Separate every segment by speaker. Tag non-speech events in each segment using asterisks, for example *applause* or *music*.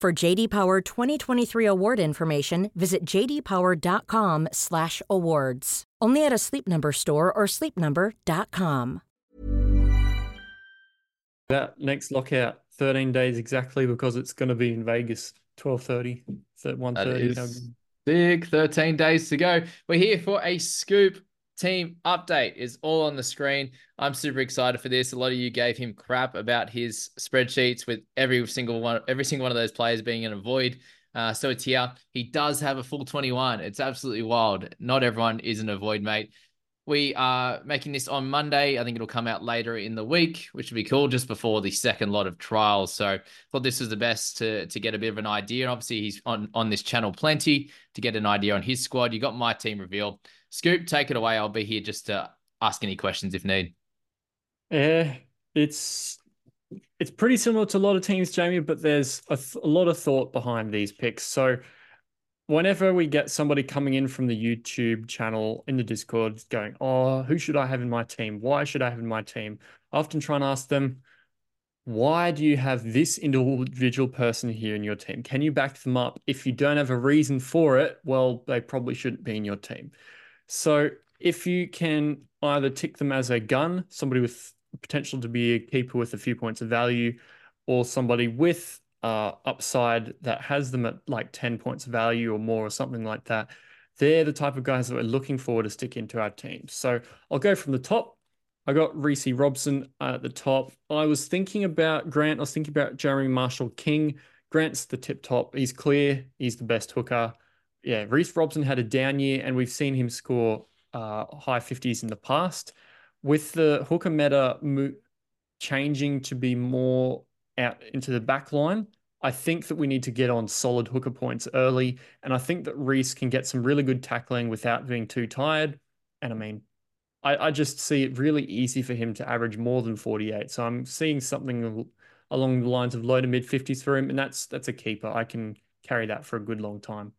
Speaker 1: For JD Power 2023 award information, visit jdpower.com/awards. Only at a Sleep Number store or sleepnumber.com.
Speaker 2: That next lockout, 13 days exactly, because it's going to be in Vegas, 12:30,
Speaker 3: That
Speaker 2: 1:30.
Speaker 3: is big. 13 days to go. We're here for a scoop team update. Is all on the screen. I'm super excited for this. A lot of you gave him crap about his spreadsheets with every single one, every single one of those players being in a void. Uh, so it's here. He does have a full 21. It's absolutely wild. Not everyone is in a void, mate. We are making this on Monday. I think it'll come out later in the week, which would be cool just before the second lot of trials. So thought this was the best to to get a bit of an idea. Obviously he's on on this channel plenty to get an idea on his squad. You got my team reveal. Scoop, take it away. I'll be here just to ask any questions if need.
Speaker 2: Yeah, it's it's pretty similar to a lot of teams, Jamie, but there's a, th- a lot of thought behind these picks. So whenever we get somebody coming in from the YouTube channel in the Discord going, "Oh, who should I have in my team? Why should I have in my team?" I often try and ask them, "Why do you have this individual person here in your team? Can you back them up? If you don't have a reason for it, well, they probably shouldn't be in your team." So if you can either tick them as a gun, somebody with potential to be a keeper with a few points of value, or somebody with uh, upside that has them at like 10 points of value or more or something like that, they're the type of guys that we're looking for to stick into our team. So I'll go from the top. I got Reece Robson at the top. I was thinking about Grant. I was thinking about Jeremy Marshall King. Grant's the tip top. He's clear. He's the best hooker. Yeah, Reece Robson had a down year, and we've seen him score uh, high 50s in the past. With the hooker meta mo- changing to be more out into the back line, I think that we need to get on solid hooker points early. And I think that Reece can get some really good tackling without being too tired. And I mean, I, I just see it really easy for him to average more than 48. So I'm seeing something along the lines of low to mid 50s for him. And that's that's a keeper. I can carry that for a good long time.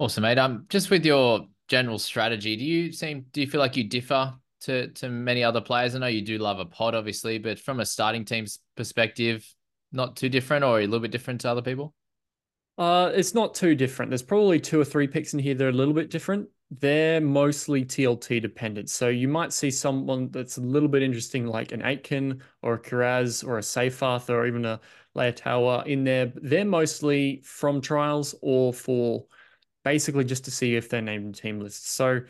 Speaker 3: Awesome, mate. Um, just with your general strategy, do you seem do you feel like you differ to to many other players? I know you do love a pod, obviously, but from a starting team's perspective, not too different or a little bit different to other people?
Speaker 2: Uh, it's not too different. There's probably two or three picks in here that are a little bit different. They're mostly TLT dependent. So you might see someone that's a little bit interesting, like an Aitken or a Kiraz or a Seyfarth or even a Leiataua in there. They're mostly from trials or for basically just to see if they're named in team lists. So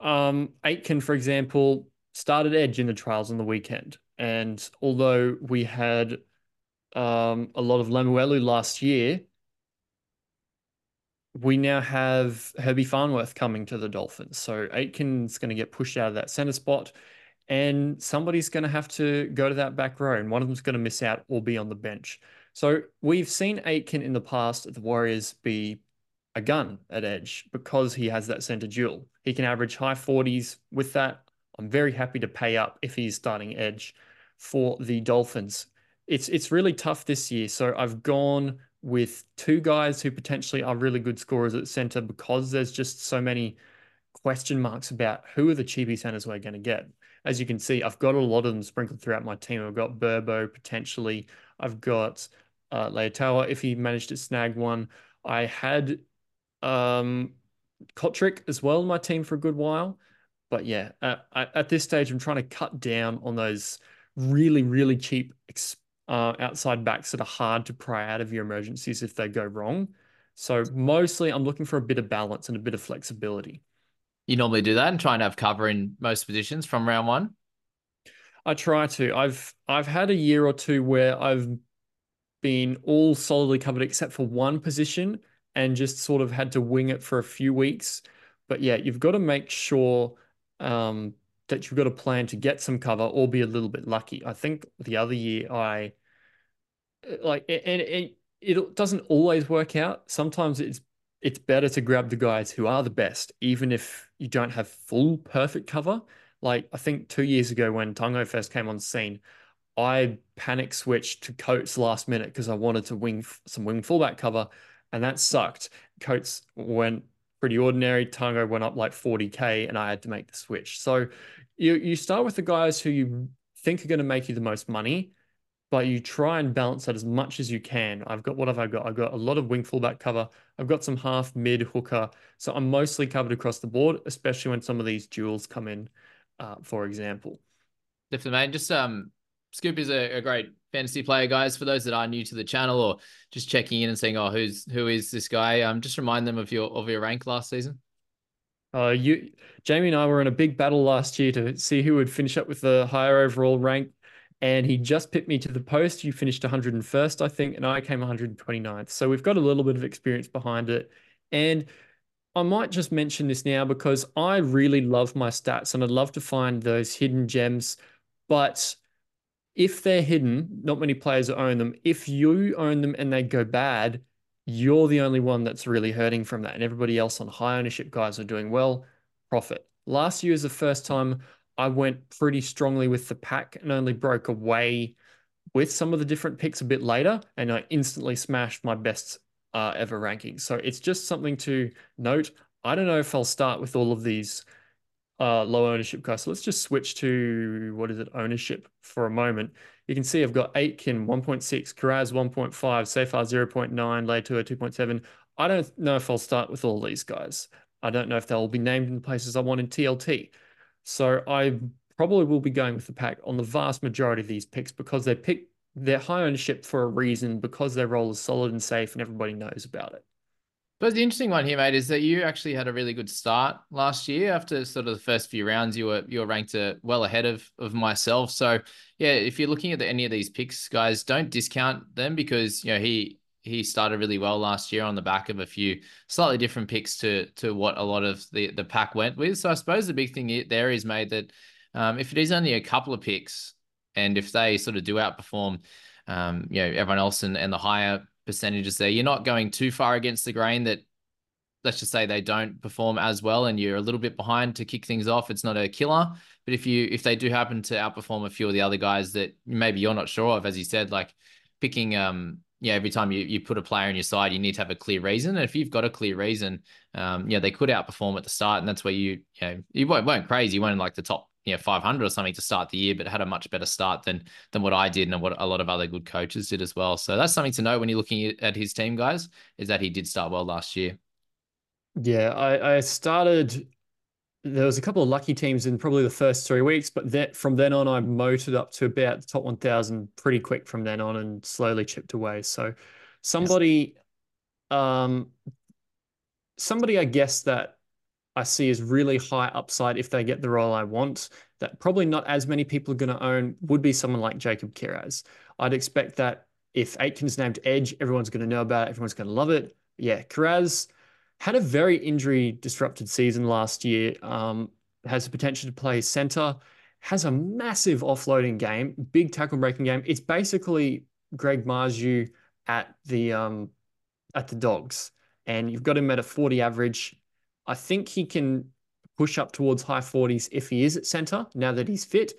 Speaker 2: um, Aitken, for example, started Edge in the trials on the weekend. And although we had um, a lot of Lemuelu last year, we now have Herbie Farnworth coming to the Dolphins. So Aitken's going to get pushed out of that center spot, and somebody's going to have to go to that back row, and one of them's going to miss out or be on the bench. So we've seen Aitken in the past at the Warriors be a gun at edge because he has that center duel. He can average high 40s with that. I'm very happy to pay up if he's starting edge for the Dolphins. It's it's really tough this year. So I've gone with two guys who potentially are really good scorers at center because there's just so many question marks about who are the cheapy centers we're going to get. As you can see, I've got a lot of them sprinkled throughout my team. I've got Burbo potentially. I've got uh, Leiataua if he managed to snag one. I had um, Kotrick as well in my team for a good while. But yeah, uh, at this stage, I'm trying to cut down on those really, really cheap uh, outside backs that are hard to pry out of your emergencies if they go wrong. So mostly I'm looking for a bit of balance and a bit of flexibility.
Speaker 3: You normally do that and try and have cover in most positions from round one?
Speaker 2: I try to. I've I've had a year or two where I've been all solidly covered except for one position and just sort of had to wing it for a few weeks. But yeah, you've got to make sure um, that you've got a plan to get some cover or be a little bit lucky. I think the other year I like and it, it doesn't always work out. Sometimes it's it's better to grab the guys who are the best, even if you don't have full perfect cover. Like I think two years ago when Tango first came on scene, I panic switched to Coates last minute because I wanted to wing some wing fullback cover, and that sucked. Coates went pretty ordinary. Tango went up like 40k, and I had to make the switch. So you you start with the guys who you think are going to make you the most money, but you try and balance that as much as you can. I've got what have I got? I've got a lot of wing fullback cover. I've got some half mid hooker. So I'm mostly covered across the board, especially when some of these duels come in, uh, for example.
Speaker 3: Definitely, man. Just um, Scoop is a, a, great fantasy player, guys. For those that are new to the channel or just checking in and saying, "Oh, who's who is this guy?" Um, just remind them of your of your rank last season.
Speaker 2: Uh, you, Jamie, and I were in a big battle last year to see who would finish up with the higher overall rank and he just picked me to the post. You finished 101st, I think, and I came 129th. So we've got a little bit of experience behind it. And I might just mention this now because I really love my stats and I'd love to find those hidden gems. But if they're hidden, not many players own them. If you own them and they go bad, you're the only one that's really hurting from that. And everybody else on high ownership guys are doing well. Profit. Last year is the first time I went pretty strongly with the pack and only broke away with some of the different picks a bit later, and I instantly smashed my best uh, ever rankings. So it's just something to note. I don't know if I'll start with all of these uh, low ownership guys. So let's just switch to what is it, ownership for a moment. You can see I've got Aitken 1.6, Kiraz 1.5, Seyfarth 0.9, Leiataua 2.7. I don't know if I'll start with all these guys. I don't know if they'll be named in the places I want in TLT. So I probably will be going with the pack on the vast majority of these picks because they pick their high ownership for a reason because their role is solid and safe and everybody knows about it.
Speaker 3: But the interesting one here, mate, is that you actually had a really good start last year. After sort of the first few rounds, you were you were ranked uh, well ahead of of myself. So yeah, if you're looking at the, any of these picks, guys, don't discount them because you know he he started really well last year on the back of a few slightly different picks to to what a lot of the the pack went with. So I suppose the big thing there is made that um, if it is only a couple of picks, and if they sort of do outperform, um, you know, everyone else and, and the higher percentages there, you're not going too far against the grain that let's just say they don't perform as well and you're a little bit behind to kick things off it's not a killer but if you if they do happen to outperform a few of the other guys that maybe you're not sure of as you said like picking um yeah, every time you, you put a player on your side, you need to have a clear reason. And if you've got a clear reason, um, yeah, they could outperform at the start, and that's where you, you know, you won't, weren't crazy. You weren't like the top, you know, 500 or something to start the year, but had a much better start than than what I did and what a lot of other good coaches did as well. So that's something to know when you're looking at his team, guys, is that he did start well last year.
Speaker 2: Yeah, I, I started there was a couple of lucky teams in probably the first three weeks, but that from then on, I motored up to about the top 1,000 pretty quick from then on and slowly chipped away. So somebody, yes. um, somebody I guess that I see is really high upside if they get the role I want, that probably not as many people are going to own would be someone like Jacob Kiraz. I'd expect that if Aitken's named Edge, everyone's going to know about it, everyone's going to love it. Yeah, Kiraz – had a very injury disrupted season last year. Um, has the potential to play center. Has a massive offloading game, big tackle breaking game. It's basically Greg Marzhew at the um, at the Dogs, and you've got him at a 40 average. I think he can push up towards high 40s if he is at center now that he's fit.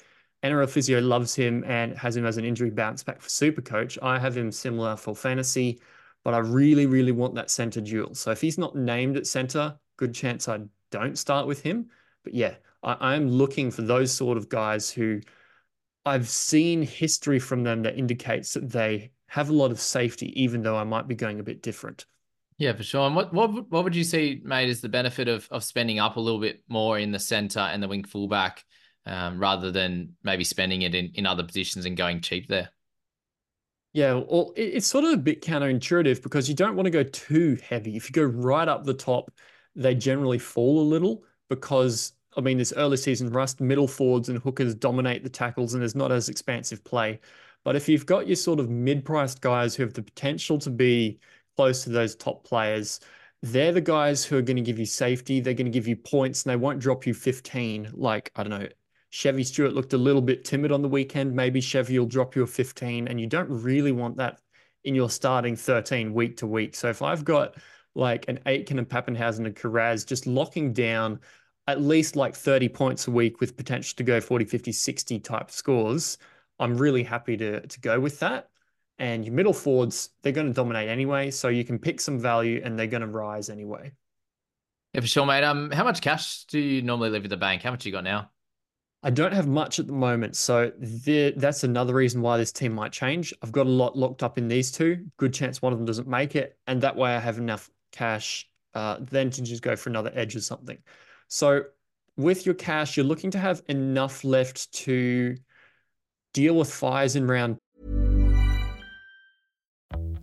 Speaker 2: NRL Physio loves him and has him as an injury bounce back for Super Coach. I have him similar for fantasy but I really, really want that center duel. So if he's not named at center, good chance I don't start with him. But yeah, I, am looking for those sort of guys who I've seen history from them that indicates that they have a lot of safety, even though I might be going a bit different.
Speaker 3: Yeah, for sure. And what what what would you see, mate, is the benefit of of spending up a little bit more in the center and the wing fullback, um, rather than maybe spending it in in other positions and going cheap there?
Speaker 2: Yeah, well, it's sort of a bit counterintuitive because you don't want to go too heavy. If you go right up the top, they generally fall a little because I mean, this early season rust, middle forwards and hookers dominate the tackles, and there's not as expansive play. But if you've got your sort of mid-priced guys who have the potential to be close to those top players, they're the guys who are going to give you safety. They're going to give you points, and they won't drop you 15. Like I don't know, Chevy Stewart looked a little bit timid on the weekend. Maybe Chevy will drop you a 15, and you don't really want that in your starting 13 week to week. So if I've got like an Aitken and Papenhuyzen and Kiraz just locking down at least like 30 points a week with potential to go 40, 50, 60 type scores, I'm really happy to, to go with that. And your middle forwards, they're going to dominate anyway. So you can pick some value and they're going to rise anyway.
Speaker 3: Yeah, for sure, mate. Um, how much cash do you normally leave at the bank? How much you got now?
Speaker 2: I don't have much at the moment, so the, that's another reason why this team might change. I've got a lot locked up in these two. Good chance one of them doesn't make it, and that way I have enough cash uh, then to just go for another edge or something. So with your cash, you're looking to have enough left to deal with fires in round.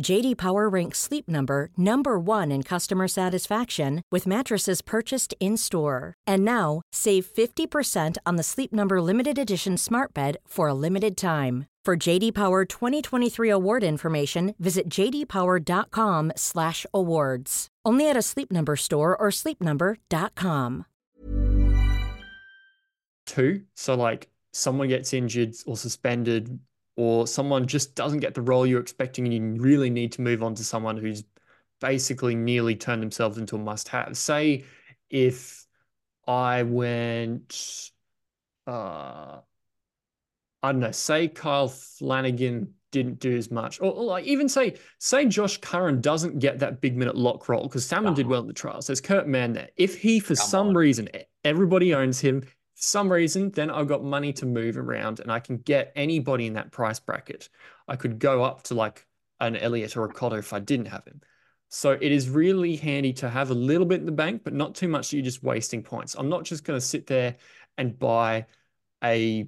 Speaker 1: JD Power ranks Sleep Number number 1 in customer satisfaction with mattresses purchased in-store. And now, save 50% on the Sleep Number limited edition Smart Bed for a limited time. For JD Power 2023 award information, visit jdpower.com/awards. Only at a Sleep Number store or sleepnumber.com.
Speaker 2: Two, so like someone gets injured or suspended or someone just doesn't get the role you're expecting and you really need to move on to someone who's basically nearly turned themselves into a must have. Say if I went, uh, I don't know, say Kyle Flanagan didn't do as much, or, or, like even say say Josh Curran doesn't get that big minute lock role because Salmon did well in the trials. There's Kurt Mann there. If he for Come some on. reason everybody owns him, some reason, then I've got money to move around and I can get anybody in that price bracket. I could go up to like an Elliott or a Cotter if I didn't have him. So it is really handy to have a little bit in the bank, but not too much that you're just wasting points. I'm not just going to sit there and buy a.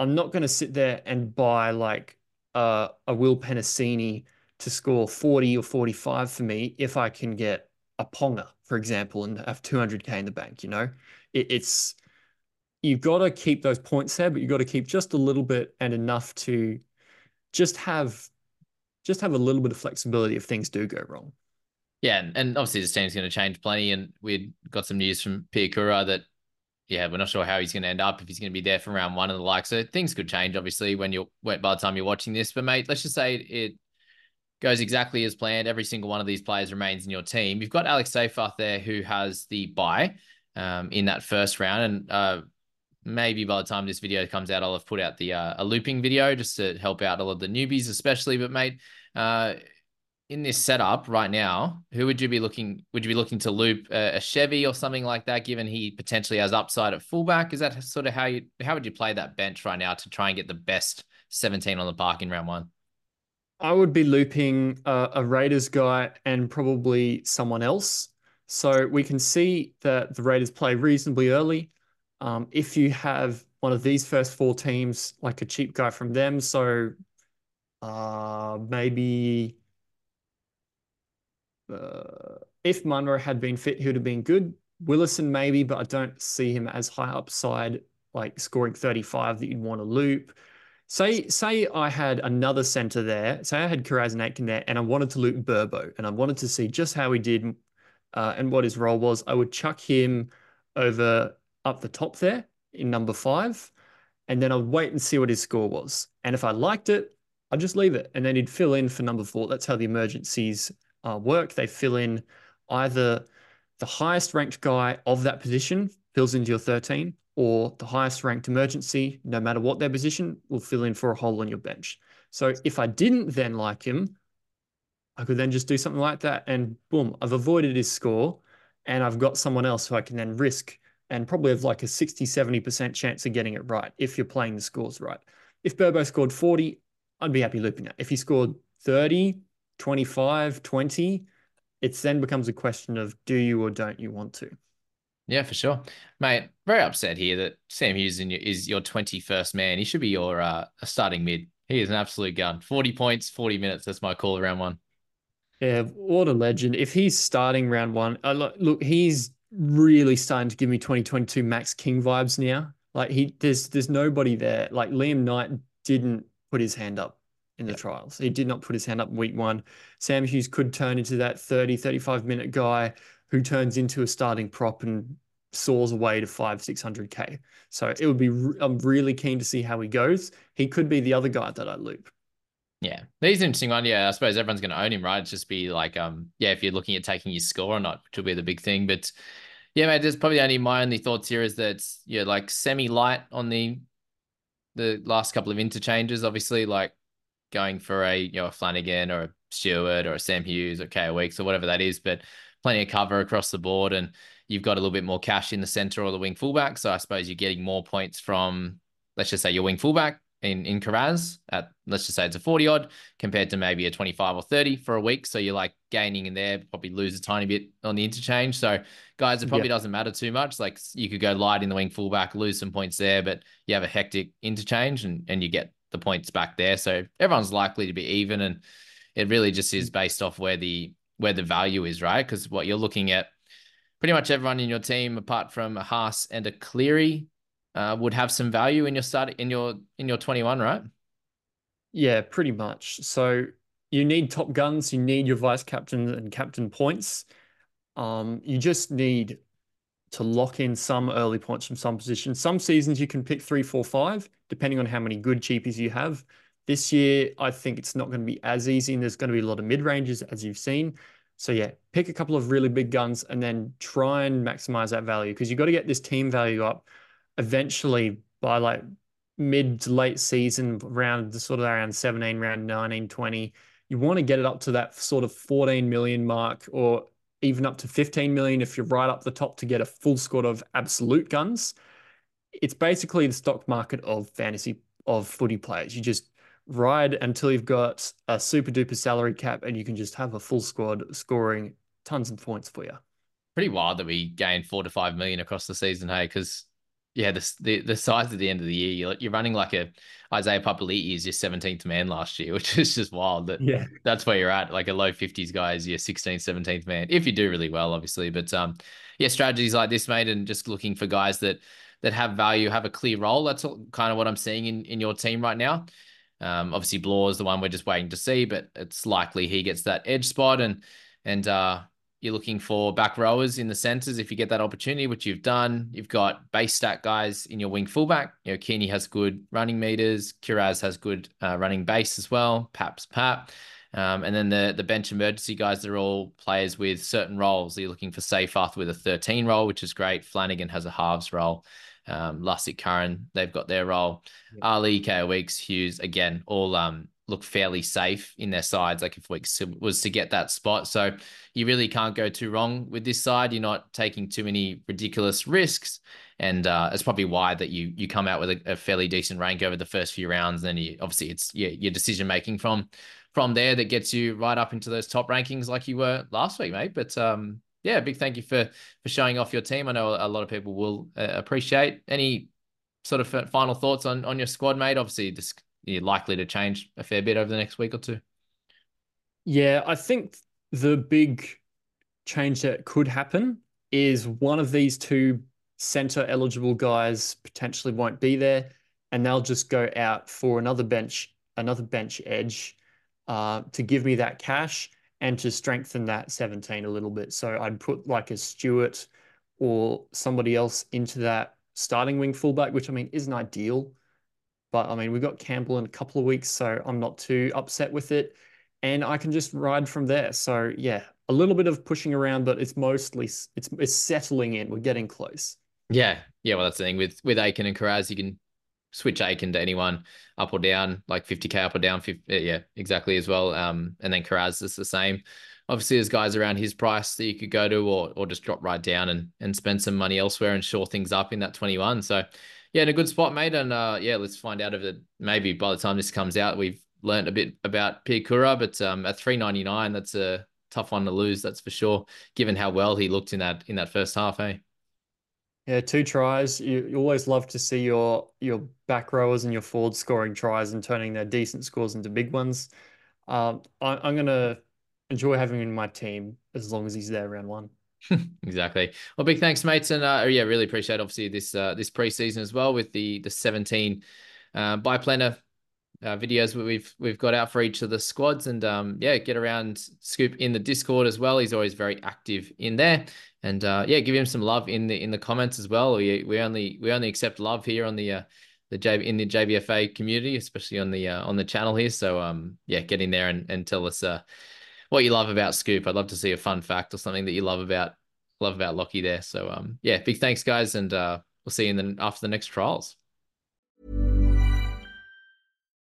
Speaker 2: I'm not going to sit there and buy like a, a Will Penisini to score 40 or 45 for me if I can get a Ponga, for example, and have 200k in the bank. You know, it, it's you've got to keep those points there, but you've got to keep just a little bit and enough to just have just have a little bit of flexibility if things do go wrong.
Speaker 3: Yeah, and obviously this team's going to change plenty. And we've got some news from Piakura that yeah, we're not sure how he's going to end up if he's going to be there from round one and the like. So things could change obviously when you're by the time you're watching this. But mate, let's just say it goes exactly as planned. Every single one of these players remains in your team. You've got Alex Seyfarth there who has the bye um, in that first round, and uh, maybe by the time this video comes out, I'll have put out the uh, a looping video just to help out a lot of the newbies, especially. But mate, uh, in this setup right now, who would you be looking? Would you be looking to loop a, a, Chevy or something like that? Given he potentially has upside at fullback, is that sort of how you how would you play that bench right now to try and get the best seventeen on the park in round one?
Speaker 2: I would be looping uh, a Raiders guy and probably someone else. So we can see that the Raiders play reasonably early. Um, if you have one of these first four teams, like a cheap guy from them, so uh, maybe uh, if Munro had been fit, he would have been good. Willison maybe, but I don't see him as high upside, like scoring 35 that you'd want to loop. Say, say I had another center there. Say I had Kiraz and Aitken there, and I wanted to loop Burbo, and I wanted to see just how he did uh, and what his role was. I would chuck him over up the top there in number five, and then I'd wait and see what his score was. And if I liked it, I'd just leave it, and then he'd fill in for number four. That's how the emergencies uh, work. They fill in either the highest ranked guy of that position fills into your 13, or the highest ranked emergency, no matter what their position, will fill in for a hole on your bench. So if I didn't then like him, I could then just do something like that and boom, I've avoided his score and I've got someone else who I can then risk and probably have like a 60, 70% chance of getting it right if you're playing the scores right. If Burbo scored 40, I'd be happy looping that. If he scored 30, 25, 20, it then becomes a question of do you or don't you want to?
Speaker 3: Yeah, for sure, mate. Very upset here that Sam Hughes is your twenty-first man. He should be your uh, starting mid. He is an absolute gun. Forty points, forty minutes. That's my call around one.
Speaker 2: Yeah, what a legend! If he's starting round one, uh, look, he's really starting to give me 2022 Max King vibes now. Like he, there's there's nobody there. Like Liam Knight didn't put his hand up in the trials. He did not put his hand up week one. Sam Hughes could turn into that 30, 35 minute guy who turns into a starting prop and soars away to five, 600K. So it would be, I'm really keen to see how he goes. He could be the other guy that I loop.
Speaker 3: Yeah, he's an interesting one. Yeah, I suppose everyone's going to own him, right? It's just be like, um, yeah, if you're looking at taking his score or not, which will be the big thing. But yeah, mate, there's probably only my only thoughts here is that yeah, like semi light on the the last couple of interchanges. Obviously, like going for a you know a Flanagan or a Stewart or a Sam Hughes or Kaeo Weekes or whatever that is, but plenty of cover across the board, and you've got a little bit more cash in the center or the wing fullback. So I suppose you're getting more points from, let's just say, your wing fullback in in Kiraz at let's just say it's a 40 odd compared to maybe a 25 or 30 for a week. So you're like gaining in there, probably lose a tiny bit on the interchange. So guys, it probably yeah. doesn't matter too much. Like you could go light in the wing fullback, lose some points there, but you have a hectic interchange and, and you get the points back there. So everyone's likely to be even. And it really just is based off where the where the value is, right? Because what you're looking at, pretty much everyone in your team, apart from a Haas and a Cleary, uh, would have some value in your start in your in your 21, right?
Speaker 2: Yeah, pretty much. So you need top guns, you need your vice captain and captain points. Um, you just need to lock in some early points from some positions. Some seasons you can pick three, four, five, depending on how many good cheapies you have. This year, I think it's not going to be as easy, and there's going to be a lot of mid ranges, as you've seen. So, yeah, pick a couple of really big guns and then try and maximize that value because you've got to get this team value up eventually by like mid to late season, around the sort of around 17, around 19, 20. You want to get it up to that sort of 14 million mark or even up to 15 million if you're right up the top to get a full squad of absolute guns. It's basically the stock market of fantasy of footy players. You just ride until you've got a super duper salary cap and you can just have a full squad scoring tons of points for you.
Speaker 3: Pretty wild that we gained four to five million across the season, hey? Because yeah, the, the the size at the end of the year, you're, you're running like a Isaiah Papali'i is your 17th man last year, *laughs* which is just wild. That
Speaker 2: yeah,
Speaker 3: that's where you're at. Like a low 50s guy is your 16th, 17th man if you do really well, obviously. But um, yeah, strategies like this, mate, and just looking for guys that that have value, have a clear role. That's kind of what I'm seeing in in your team right now. Um, obviously, Blore is the one we're just waiting to see, but it's likely he gets that edge spot, and and uh, you're looking for back rowers in the centers if you get that opportunity, which you've done. You've got base stat guys in your wing fullback. You know, Keeney has good running meters. Kiraz has good uh, running base as well. Paps Pap. Um, and then the the bench emergency guys, they're all players with certain roles. you're looking for Seyfarth with a 13 role, which is great. Flanagan has a halves role um, Lussick Curran, they've got their role. Yep. Ali, Kaeo Weekes, Hughes, again, all um, look fairly safe in their sides. Like if we was to get that spot. So you really can't go too wrong with this side. You're not taking too many ridiculous risks. And uh, it's probably why that you you come out with a, a, fairly decent rank over the first few rounds. And Then you obviously it's your decision making from from there that gets you right up into those top rankings like you were last week, mate. But um, yeah, big thank you for for showing off your team. I know a lot of people will uh, appreciate. Any sort of final thoughts on on your squad, mate? Obviously, this likely to change a fair bit over the next week or two.
Speaker 2: Yeah, I think the big change that could happen is one of these two center eligible guys potentially won't be there. and they'll just go out for another bench, another bench edge uh, to give me that cash and to strengthen that 17 a little bit. So I'd put like a Stewart or somebody else into that starting wing fullback, which I mean isn't ideal. But I mean, we've got Campbell in a couple of weeks, so I'm not too upset with it. And I can just ride from there. So yeah, a little bit of pushing around, but it's mostly it's it's settling in. We're getting close.
Speaker 3: Yeah, yeah. Well, that's the thing with with Aitken and Kiraz, you can switch Aitken to anyone up or down, like 50k up or down. 50, yeah, exactly as well. Um, and then Kiraz is the same. Obviously, there's guys around his price that you could go to, or or just drop right down and and spend some money elsewhere and shore things up in that 21. So, yeah, in a good spot, mate. And uh, yeah, let's find out if it maybe by the time this comes out, we've learned a bit about Piakura, but um, at 399, that's a tough one to lose, that's for sure. Given how well he looked in that in that first half, hey.
Speaker 2: Yeah, two tries. You, you always love to see your your back rowers and your forwards scoring tries and turning their decent scores into big ones. Um, I, I'm gonna enjoy having him in my team as long as he's there round one. *laughs*
Speaker 3: exactly. Well, big thanks, mates, and uh, yeah, really appreciate obviously this uh, this preseason as well with the the 17 uh, bye planner uh, videos we've we've got out for each of the squads, and um, yeah, get around Scoop in the Discord as well. He's always very active in there, and uh, yeah, give him some love in the in the comments as well. We we only we only accept love here on the uh, the J in the JBFA community, especially on the uh, on the channel here. So um yeah, get in there and, and tell us uh what you love about Scoop. I'd love to see a fun fact or something that you love about love about Lockie there. So um yeah, big thanks guys, and uh, we'll see you in the, after the next trials.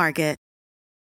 Speaker 4: Market.